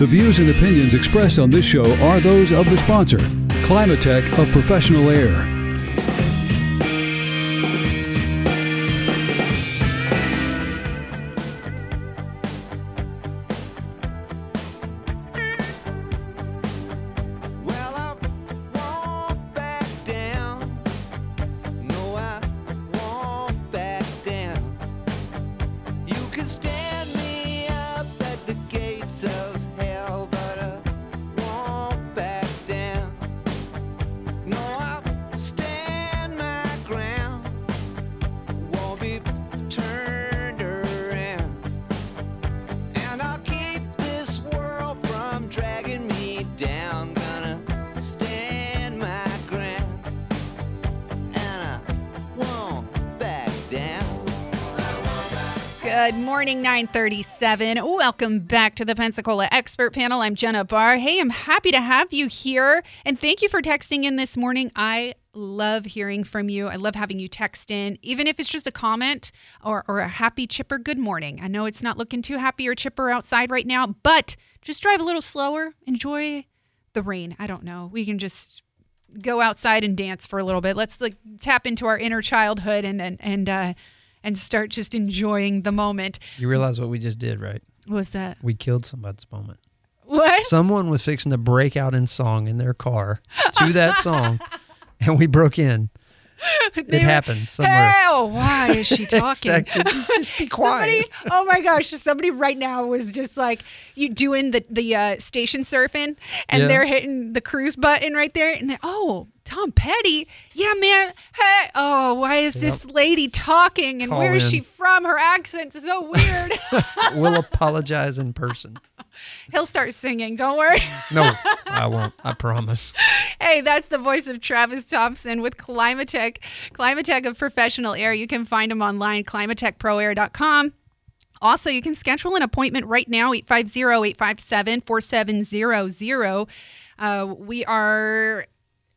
The views and opinions expressed on this show are those of the sponsor, Climatech of Professional Air. Good morning, 937. Welcome back to the Pensacola Expert Panel. I'm Jenna Barr. Hey, I'm happy to have you here. And thank you for texting in this morning. I love hearing from you. I love having you text in, even if it's just a comment or, or a happy, chipper good morning. I know it's not looking too happy or chipper outside right now, but just drive a little slower. Enjoy the rain. I don't know. We can just go outside and dance for a little bit. Let's like tap into our inner childhood and and and uh, and start just enjoying the moment. You realize what we just did, right? What was that? We killed somebody's moment. What? Someone was fixing to break out in song in their car to that song, and we broke in. It happened somewhere. Oh, why is she talking? Exactly. Just be quiet. Somebody, oh my gosh, somebody right now was just like you doing the the uh, station surfing, and Yeah. they're hitting the cruise button right there, and they're, oh, Tom Petty, yeah, man. Hey, oh, why is this lady talking, and Call where is in. she from? Her accent is so weird. we'll apologize in person. He'll start singing. Don't worry. No, I won't. I promise. Hey, that's the voice of Travis Thompson with Climatech, Climatech of Professional Air. You can find him online, climatechproair.com. Also, you can schedule an appointment right now, 850-857-4700. Uh, we are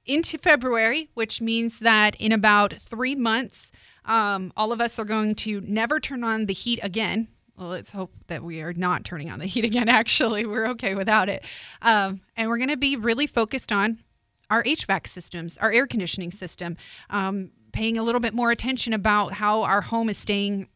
into February, which means that in about three months, um, all of us are going to never turn on the heat again. Well, let's hope that we are not turning on the heat again. Actually, we're okay without it. Um, and we're going to be really focused on our HVAC systems, our air conditioning system, um, paying a little bit more attention about how our home is staying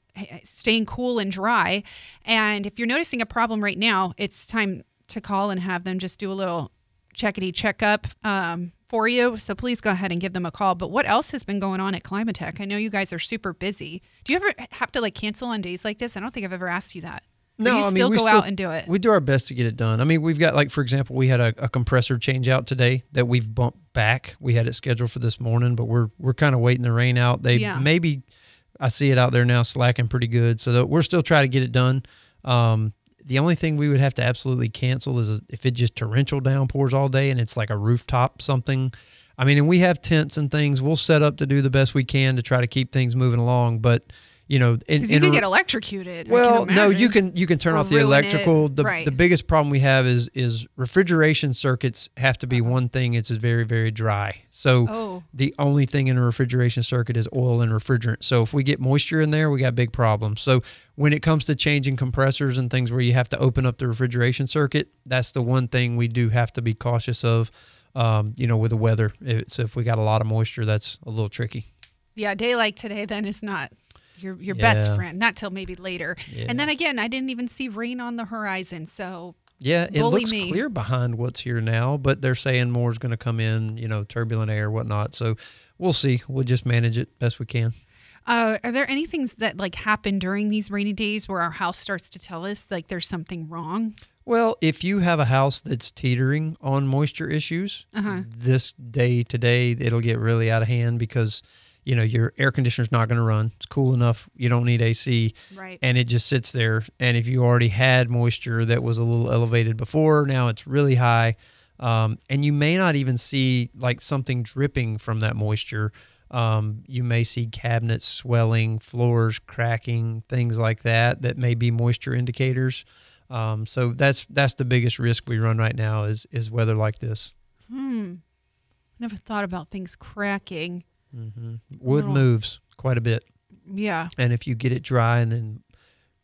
staying cool and dry. And if you're noticing a problem right now, it's time to call and have them just do a little checkity checkup um, for you. So please go ahead and give them a call. But what else has been going on at Climatech? I know you guys are super busy. Do you ever have to like cancel on days like this? I don't think I've ever asked you that. Or No, you I still go still- out and do it. We do our best to get it done. I mean, we've got like for example, we had a, a compressor change out today that we've bumped back. We had it scheduled for this morning, but we're we're kind of waiting the rain out. They Yeah. maybe I see it out there now slacking pretty good, so we're still trying to get it done. Um, the only thing we would have to absolutely cancel is if it just torrential downpours all day and it's like a rooftop something. I mean, and we have tents and things. We'll set up to do the best we can to try to keep things moving along, but you know, in, Because you in can get electrocuted. Well, no, you can you can turn Or off the electrical. The Right. the biggest problem we have is is refrigeration circuits have to be one thing. It's very very dry. So Uh-huh. Oh. the only thing in a refrigeration circuit is oil and refrigerant. So if we get moisture in there, we got big problems. So when it comes to changing compressors and things where you have to open up the refrigeration circuit, that's the one thing we do have to be cautious of. Um, you know, with the weather. If- So if we got a lot of moisture, that's a little tricky. Yeah, a day like today then is not your your best friend. Not till maybe later. And then again, I didn't even see rain on the horizon. So Yeah, it looks me. clear behind what's here now, but they're saying more is going to come in, you know, turbulent air, whatnot. So we'll see. We'll just manage it best we can. Uh, are there any things that like happen during these rainy days where our house starts to tell us like there's something wrong? Well, if you have a house that's teetering on moisture issues, Uh-huh. this day today, it'll get really out of hand because, you know, your air conditioner's not going to run. It's cool enough. You don't need AC. Right. And it just sits there. And if you already had moisture that was a little elevated before, now it's really high. Um, and you may not even see like something dripping from that moisture. Um, you may see cabinets swelling, floors cracking, things like that that may be moisture indicators. Um, so that's that's the biggest risk we run right now is is weather like this. Hmm. Never thought about things cracking. Wood Little- moves quite a bit, Yeah. and if you get it dry and then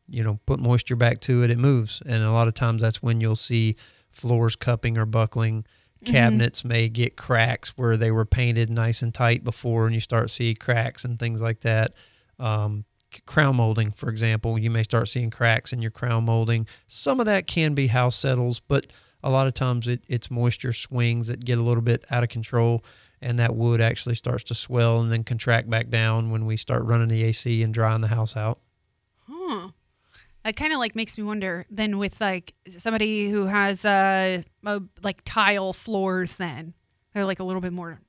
you know, put moisture back to it, it moves. And a lot of times that's when you'll see floors cupping or buckling. Cabinets may get cracks where they were painted nice and tight before, and you start see cracks and things like that. Um, crown molding, for example, you may start seeing cracks in your crown molding. Some of that can be house settles, but a lot of times it, it's moisture swings that get a little bit out of control, and that wood actually starts to swell and then contract back down when we start running the AC and drying the house out. Huh. That kind of like makes me wonder then with like somebody who has uh, uh like tile floors then they're like a little bit more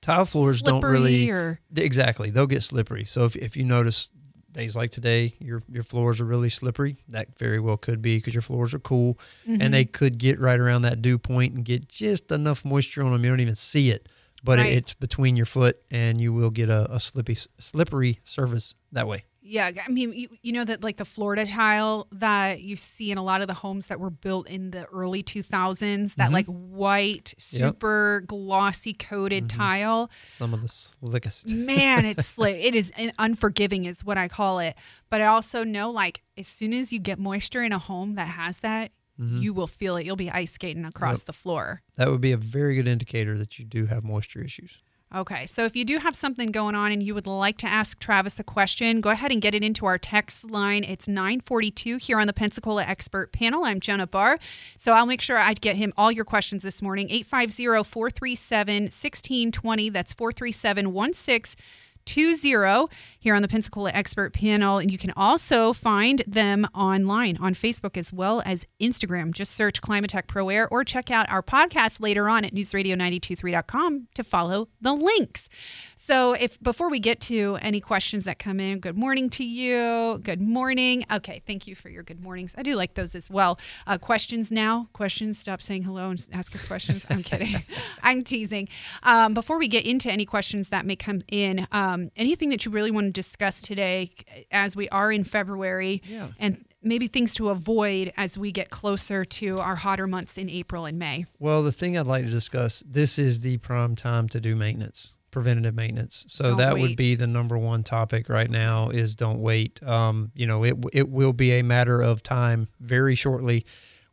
Tile floors don't really or exactly they'll get slippery. So if, if you notice days like today, your your floors are really slippery. That very well could be because your floors are cool, and they could get right around that dew point and get just enough moisture on them. You don't even see it, but Right. it, it's between your foot, and you will get a, a slippy slippery surface that way. Yeah, I mean, you, you know that like the Florida tile that you see in a lot of the homes that were built in the early 2000s, that mm-hmm. like white, super glossy coated mm-hmm. tile. Some of the slickest. Man, it's slick. it is unforgiving, is what I call it. But I also know like as soon as you get moisture in a home that has that, Mm-hmm. you will feel it. You'll be ice skating across Yep. the floor. That would be a very good indicator that you do have moisture issues. Okay, so if you do have something going on and you would like to ask Travis a question, go ahead and get it into our text line. It's 942 here on the Pensacola Expert Panel. I'm Jenna Barr. So I'll make sure I get him all your questions this morning. 850 437 1620. That's 437 1620 here on the Pensacola Expert Panel. And you can also find them online on Facebook as well as Instagram. Just search Climatech Pro Air or check out our podcast later on at newsradio923.com to follow the links. So if before we get to any questions that come in, good morning to you. Good morning. Okay, thank you for your good mornings. I do like those as well. Uh, questions now. Questions. Stop saying hello and ask us questions. I'm kidding. I'm teasing. Um, before we get into any questions that may come in, um, anything that you really want to discuss today, as we are in February, Yeah. and maybe things to avoid as we get closer to our hotter months in April and May. Well, the thing I'd like to discuss this is the prime time to do maintenance, preventative maintenance. So Don't that wait. would be the number one topic right now is don't wait. Um, you know, it it will be a matter of time very shortly.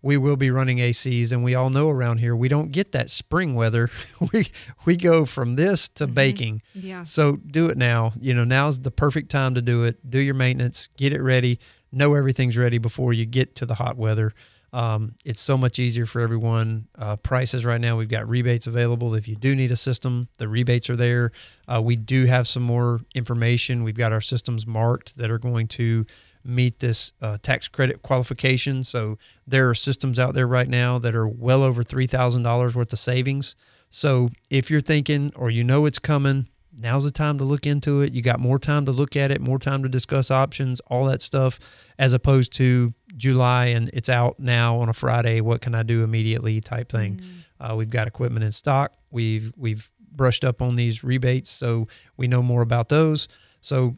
We will be running ACs, and we all know around here we don't get that spring weather. we we go from this to baking. Yeah. So do it now. You know, now's the perfect time to do it. Do your maintenance, get it ready, know everything's ready before you get to the hot weather. Um, it's so much easier for everyone. Uh, prices right now, we've got rebates available. If you do need a system, the rebates are there. Uh, we do have some more information. We've got our systems marked that are going to meet this uh, tax credit qualification. So there are systems out there right now that are well over $3,000 worth of savings. So if you're thinking or you know it's coming, now's the time to look into it. You got more time to look at it, more time to discuss options, all that stuff, as opposed to July and it's out now on a Friday. What can I do immediately? Type thing. Uh, we've got equipment in stock. We've we've brushed up on these rebates, so we know more about those. So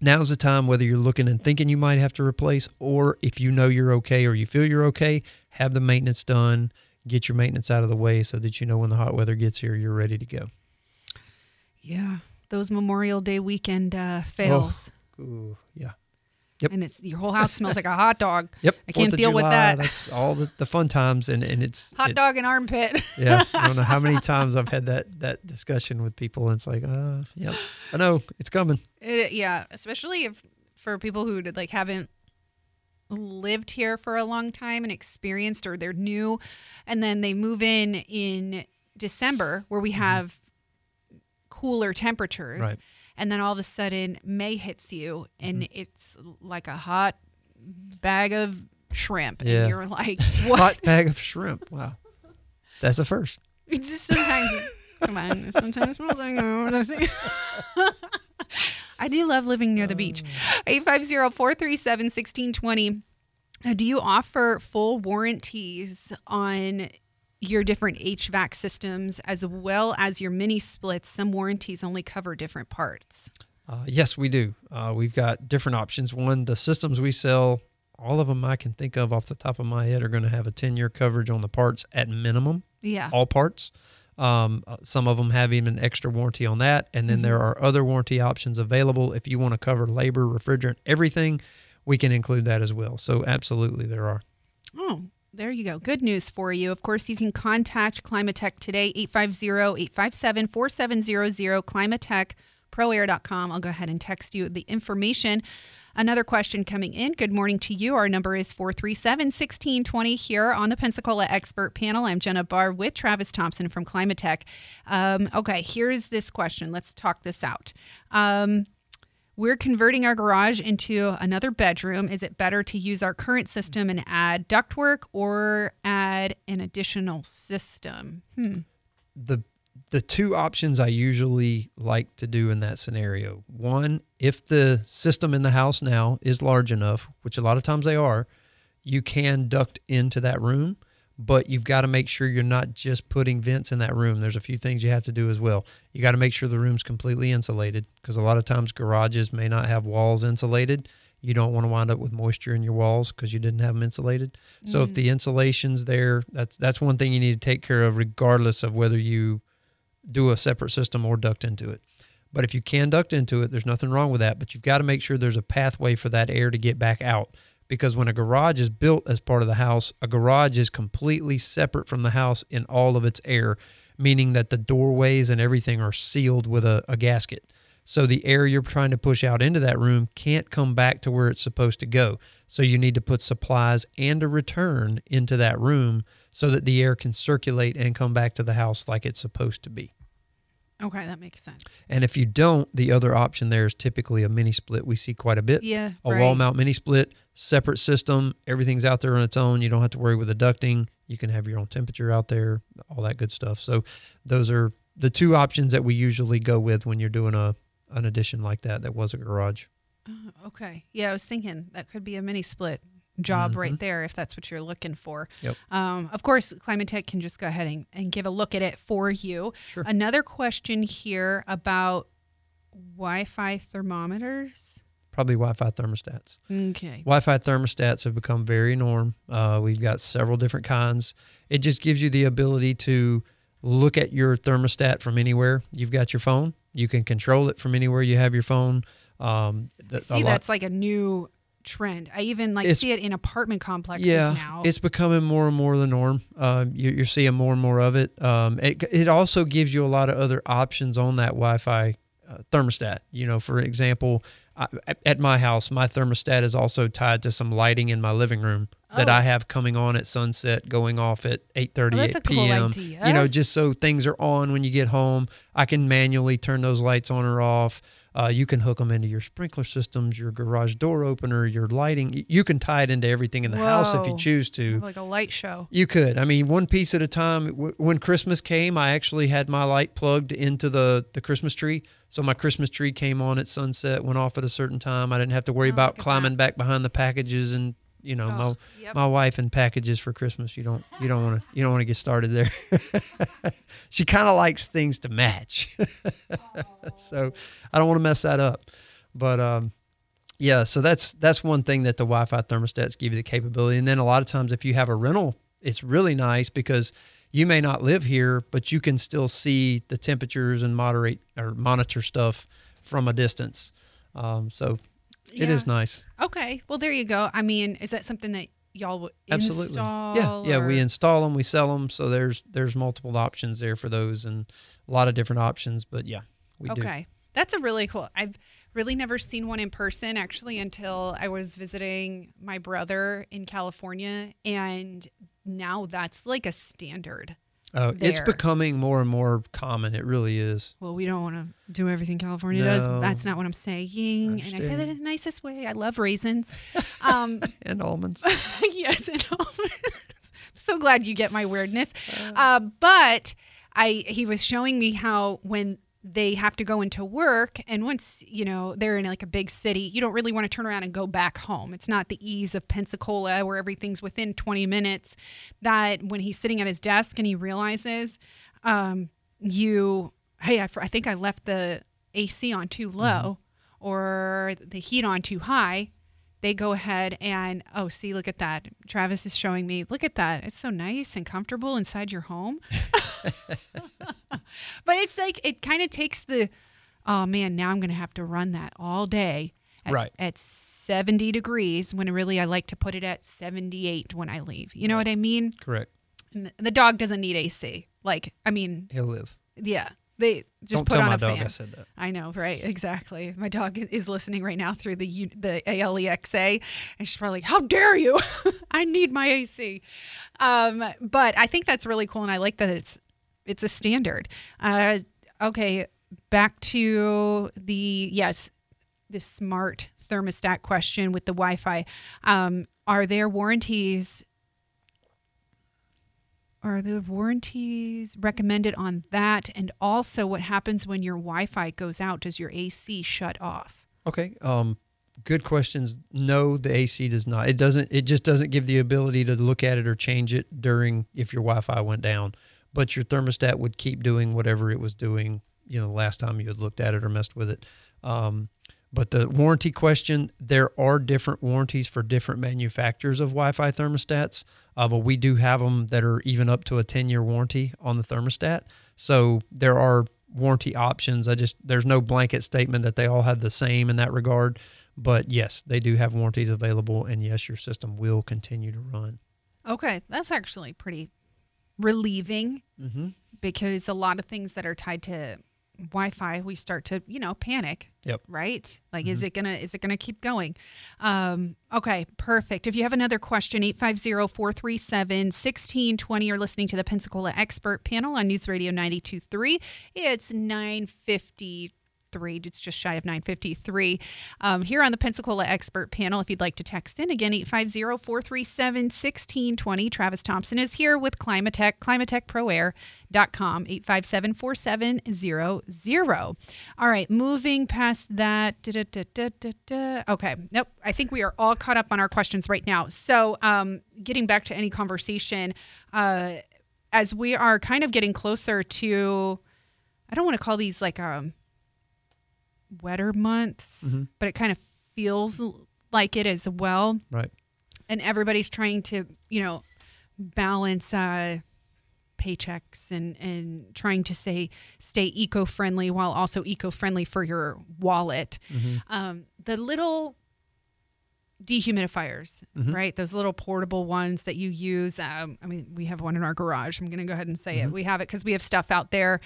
now's the time whether you're looking and thinking you might have to replace or if you know you're okay or you feel you're okay have the maintenance done get your maintenance out of the way so that you know when the hot weather gets here you're ready to go Yeah. Those Memorial Day weekend uh, fails. Ooh, yeah And it's your whole house smells like a hot dog. yep I can't deal with that. that's all the, the fun times and, and it's Hot it- dog and armpit. yeah i don't know how many times i've had that that discussion with people and it's like uh yep i know it's coming It, yeah, especially if for people who did, like haven't lived here for a long time and experienced or they're new and then they move in in December where we have cooler temperatures Right. And then all of a sudden May hits you and Mm-hmm. it's like a hot bag of shrimp Yeah. and you're like what hot bag of shrimp wow that's a first It's sometimes come on sometimes it smells like what I'm saying. I do love living near the beach. 850-437-1620. Uh, do you offer full warranties on your different HVAC systems as well as your mini splits? Some warranties only cover different parts. Uh, yes, we do. Uh, we've got different options. One, the systems we sell, all of them I can think of off the top of my head are going to have a 10 year coverage on the parts at minimum, Yeah. all parts. Um, uh, some of them have even an extra warranty on that. And then there are other warranty options available if you want to cover labor, refrigerant, everything. we can include that as well. So absolutely, there are. Oh, there you go. Good news for you. Of course, you can contact Climatech today, 850-857-4700, climatechproair.com. I'll go ahead and text you the information. Another question coming in. Good morning to you. Our number is 437-1620 here on the Pensacola Expert Panel. I'm Jenna Barr with Travis Thompson from Climatech. Um, okay, here's this question. Let's talk this out. Um, we're converting our garage into another bedroom. Is it better to use our current system and add ductwork or add an additional system? Hmm. the the two options I usually like to do in that scenario. One, if the system in the house now is large enough, which a lot of times they are, you can duct into that room, but you've got to make sure you're not just putting vents in that room. There's a few things you have to do as well. You got to make sure the room's completely insulated because a lot of times garages may not have walls insulated. You don't want to wind up with moisture in your walls because you didn't have them insulated. So if mm. the insulation's there, that's that's one thing you need to take care of regardless of whether you do a separate system or duct into it. But if you can duct into it, there's nothing wrong with that. But you've got to make sure there's a pathway for that air to get back out. Because when a garage is built as part of the house, a garage is completely separate from the house in all of its air, meaning that the doorways and everything are sealed with a, a gasket. So the air you're trying to push out into that room can't come back to where it's supposed to go. So you need to put supplies and a return into that room so that the air can circulate and come back to the house like it's supposed to be. Okay, that makes sense. And if you don't, the other option there is typically a mini split. We see quite a bit. Yeah, A right. wall mount mini split, separate system. Everything's out there on its own. You don't have to worry with the ducting. You can have your own temperature out there, all that good stuff. So those are the two options that we usually go with when you're doing a an addition like that that was a garage. Oh, okay. Yeah, I was thinking that could be a mini split job right there if that's what you're looking for. Mm-hmm. Yep. Um, of course, Climatech can just go ahead and, and give a look at it for you. Sure. Another question here about Wi-Fi thermometers. Probably Wi-Fi thermostats. Okay. Wi-Fi thermostats have become very norm. Uh, we've got several different kinds. It just gives you the ability to look at your thermostat from anywhere. You've got your phone. You can control it from anywhere you have your phone. Um, th- See, that's like a new trend. I even like It's- see it in apartment complexes yeah, now. it's becoming more and more the norm. Um, you, you're seeing more and more of it. Um, it. It also gives you a lot of other options on that Wi-Fi uh, thermostat. You know, for example, I, at my house, my thermostat is also tied to some lighting in my living room that Oh. I have coming on at sunset, going off at 8:30 Oh, a cool p.m. You know, just so things are on when you get home. I can manually turn those lights on or off. Uh, you can hook them into your sprinkler systems, your garage door opener, your lighting. You can tie it into everything in the house if you choose to. like a light show. You could. I mean, one piece at a time. When Christmas came, I actually had my light plugged into the, the Christmas tree. So my Christmas tree came on at sunset, went off at a certain time. I didn't have to worry Oh, about climbing that. back behind the packages and you know my Oh, yep. my wife and packages for Christmas. You don't you don't want to you don't want to get started there. she kind of likes things to match, so I don't want to mess that up. But um, yeah, so that's that's one thing that the Wi-Fi thermostats give you the capability. And then a lot of times, if you have a rental, it's really nice because you may not live here, but you can still see the temperatures and moderate or monitor stuff from a distance. Um, so it is nice. Okay. Well, there you go. I mean, is that something that y'all would Absolutely. install? yeah, yeah. We install them, we sell them. So there's there's multiple options there for those, and a lot of different options. But yeah, we do. okay. That's a really cool. I've really never seen one in person actually until I was visiting my brother in California, and now that's like a standard. Uh, it's becoming more and more common. It really is. Well, we don't want to do everything California does. That's not what I'm saying, and I say that in the nicest way. I love raisins. Um, And almonds. yes, and almonds. I'm so glad you get my weirdness. Uh, but I he was showing me how when they have to go into work and once you know they're in like a big city you don't really want to turn around and go back home. It's not the ease of pensacola where everything's within 20 minutes that when he's sitting at his desk and he realizes um, you hey I, I think i left the ac on too low or the heat on too high they go ahead and oh see look at that. Travis is showing me look at that. It's so nice and comfortable inside your home but it's like it kind of takes the oh man now i'm gonna have to run that all day at, Right. at 70 degrees when really I like to put it at 78 when I leave. You know what I mean? Correct. And the dog doesn't need AC. Like, I mean, He'll live. yeah, they just Don't put on a fan. I said that. I know, right? Exactly. My dog is listening right now through the the ALEXA, and she's probably like, "How dare you? I need my AC." Um, but I think that's really cool, and I like that it's it's a standard. Uh, okay, back to the yes, the smart thermostat question with the Wi-Fi. Um, are there warranties? Are the warranties recommended on that? And also, what happens when your Wi Fi goes out? Does your AC shut off? Okay. Um, good questions. No, the AC does not. It doesn't. It just doesn't give the ability to look at it or change it during if your Wi-Fi went down. But your thermostat would keep doing whatever it was doing. You know, the last time you had looked at it or messed with it. Um, but the warranty question, there are different warranties for different manufacturers of Wi-Fi thermostats. Uh, but we do have them that are even up to a 10-year warranty on the thermostat. So there are warranty options. I just there's no blanket statement that they all have the same in that regard. But yes, they do have warranties available, and yes, your system will continue to run. Okay, that's actually pretty relieving Mm-hmm. because a lot of things that are tied to Wi-Fi, we start to you know panic. Yep. Right? Like, is it gonna is it gonna keep going? Um, okay, perfect. If you have another question, 850-437-1620, you're listening to the Pensacola Expert Panel on News Radio 92.3. It's 950 three. It's just shy of 953. Um, here on the Pensacola Expert Panel, if you'd like to text in again, 850-437-1620. Travis Thompson is here with Climatech, climatechproair.com, 857-4700. All right, moving past that. da, da, da. Okay, nope. I think we are all caught up on our questions right now. So um, getting back to any conversation, uh, as we are kind of getting closer to, I don't want to call these like um, wetter months, but it kind of feels like it as well. Right. And everybody's trying to, you know, balance uh, paychecks and and trying to say stay eco-friendly while also eco-friendly for your wallet. Um, the little dehumidifiers, right? Those little portable ones that you use. Um, I mean, we have one in our garage. I'm going to go ahead and say it. We have it because we have stuff out there,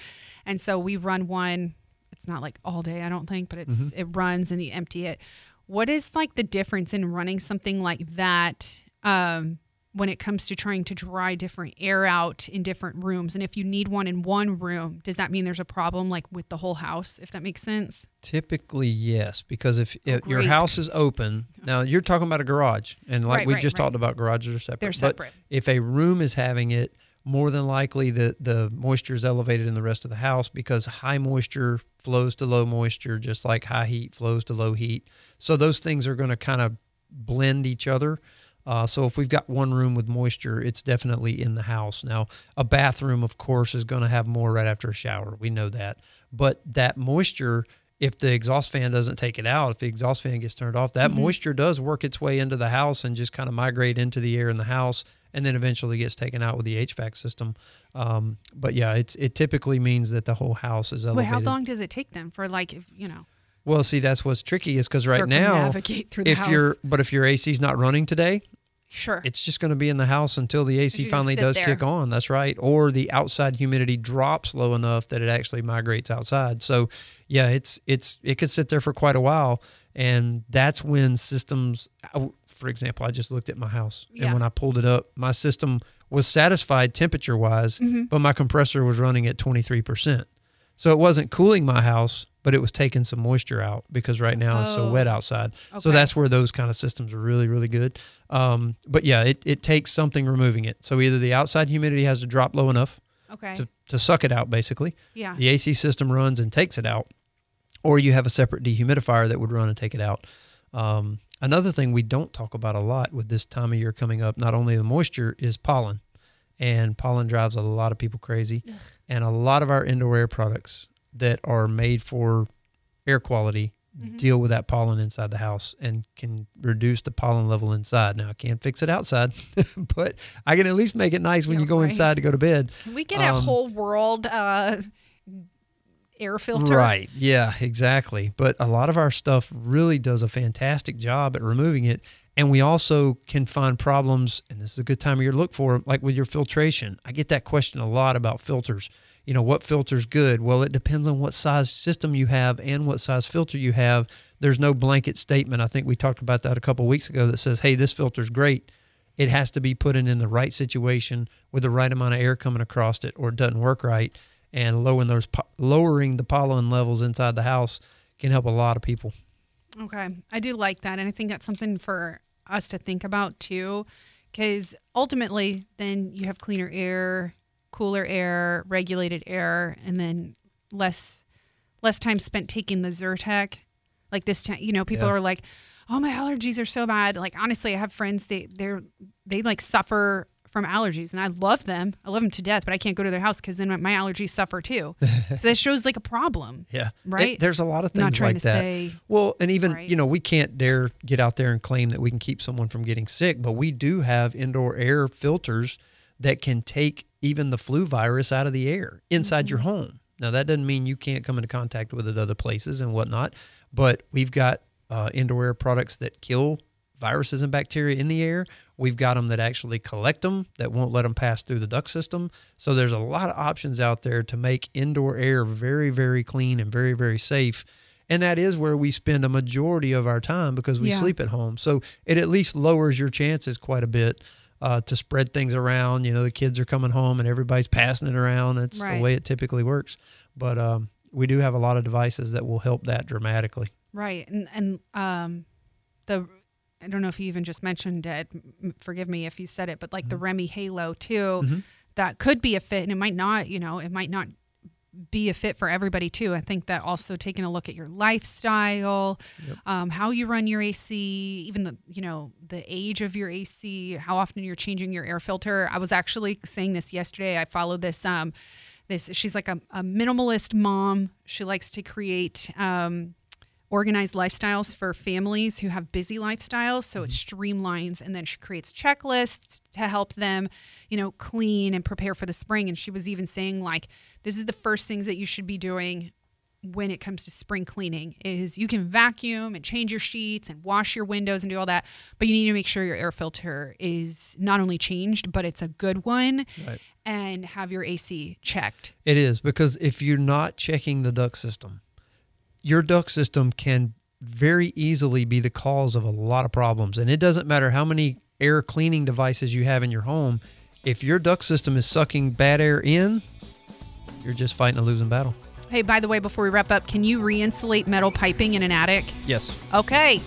and so we run one. It's not like all day, I don't think, but it's it runs and you empty it. What is like the difference in running something like that? Um, when it comes to trying to dry different air out in different rooms and if you need one in one room does that mean there's a problem like with the whole house if that makes sense Typically, yes, because if, if your house is open, now you're talking about a garage, and like Right, we right, just right. talked about, garages are separate. They're But separate. if a room is having it, more than likely the the moisture is elevated in the rest of the house because high moisture flows to low moisture, just like high heat flows to low heat. So those things are going to kind of blend each other. Uh, so if we've got one room with moisture, it's definitely in the house. Now, a bathroom, of course, is going to have more right after a shower. We know that. But that moisture, if the exhaust fan doesn't take it out, if the exhaust fan gets turned off, that moisture does work its way into the house and just kind of migrate into the air in the house, and then eventually gets taken out with the HVAC system. Um, but yeah, it's it typically means that the whole house is Wait, elevated. how long does it take them for like if you know Well, see, that's what's tricky is because right now, circumnavigate through the if house? your but if your AC's not running today, sure it's just going to be in the house until the AC finally does there. kick on. That's right. Or the outside humidity drops low enough that it actually migrates outside. So, yeah, it's it's it could sit there for quite a while, and that's when systems. For example, I just looked at my house, Yeah. and when I pulled it up, my system was satisfied temperature wise, Mm-hmm. but my compressor was running at twenty three percent. So it wasn't cooling my house, but it was taking some moisture out because right now it's so Oh. wet outside. So that's where those kind of systems are really, really good. Um, but yeah, it, it takes something removing it. So either the outside humidity has to drop low enough okay to, to suck it out, basically. yeah The AC system runs and takes it out, or you have a separate dehumidifier that would run and take it out. Um, another thing we don't talk about a lot with this time of year coming up, not only the moisture, is pollen. And pollen drives a lot of people crazy. And a lot of our indoor air products that are made for air quality Mm-hmm. deal with that pollen inside the house and can reduce the pollen level inside. Now, I can't fix it outside, but I can at least make it nice when Yeah, you go right. inside to go to bed. Can we get a Um, whole world uh, air filter. Right. Yeah, exactly. But a lot of our stuff really does a fantastic job at removing it. And we also can find problems, and this is a good time of year to look for like with your filtration. I get that question a lot about filters. You know, what filter's good? Well, it depends on what size system you have and what size filter you have. There's no blanket statement. I think we talked about that a couple weeks ago that says, hey, this filter's great. It has to be put in in the right situation with the right amount of air coming across it, or it doesn't work right. And lowering those po- lowering the pollen levels inside the house can help a lot of people. Okay. I do like that. And I think that's something for us to think about too. Because ultimately, then you have cleaner air, cooler air, regulated air, and then less less time spent taking the Zyrtec. Like this time, you know, people Yeah. are like, "Oh, my allergies are so bad." Like honestly, I have friends they they're they like suffer from allergies, and I love them. I love them to death, but I can't go to their house because then my allergies suffer too. so that shows like a problem. Yeah. Right? there's a lot of things like that. say Well, and even, Right. you know, we can't dare get out there and claim that we can keep someone from getting sick, but we do have indoor air filters that can take even the flu virus out of the air inside your Mm-hmm. home. Now, that doesn't mean you can't come into contact with it other places and whatnot, but we've got uh, indoor air products that kill viruses and bacteria in the air. We've got them that actually collect them that won't let them pass through the duct system. So there's a lot of options out there to make indoor air very, very clean and very, very safe. And that is where we spend a majority of our time because we Yeah. sleep at home. So it at least lowers your chances quite a bit uh, to spread things around. You know, the kids are coming home and everybody's passing it around. It's Right. the way it typically works. But um, we do have a lot of devices that will help that dramatically. Right. And and um the I don't know if you even just mentioned it. Forgive me if you said it, but like the REME HALO too, that could be a fit and it might not, you know, it might not be a fit for everybody too. I think that also taking a look at your lifestyle, um, how you run your AC, even the you know the age of your AC, how often you're changing your air filter. I was actually saying this yesterday. I followed this um, this she's like a, a minimalist mom. She likes to create um, organized lifestyles for families who have busy lifestyles. So it mm-hmm. streamlines and then she creates checklists to help them, you know, clean and prepare for the spring. And she was even saying, like, this is the first things that you should be doing when it comes to spring cleaning is you can vacuum and change your sheets and wash your windows and do all that but you need to make sure your air filter is not only changed but it's a good one Right. and have your AC checked It is because if you're not checking the duct system, your duct system can very easily be the cause of a lot of problems. And it doesn't matter how many air cleaning devices you have in your home, if your duct system is sucking bad air in, you're just fighting a losing battle. hey by the way before we wrap up can you re-insulate metal piping in an attic Yes. Okay.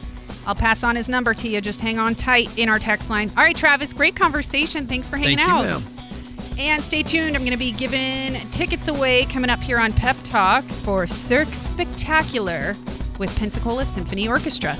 I'll pass on his number to you. Just hang on tight in our text line. All right, Travis, great conversation. Thanks for hanging Thank you, out. And stay tuned. I'm going to be giving tickets away coming up here on Pep Talk for Cirque Spectacular with Pensacola Symphony Orchestra.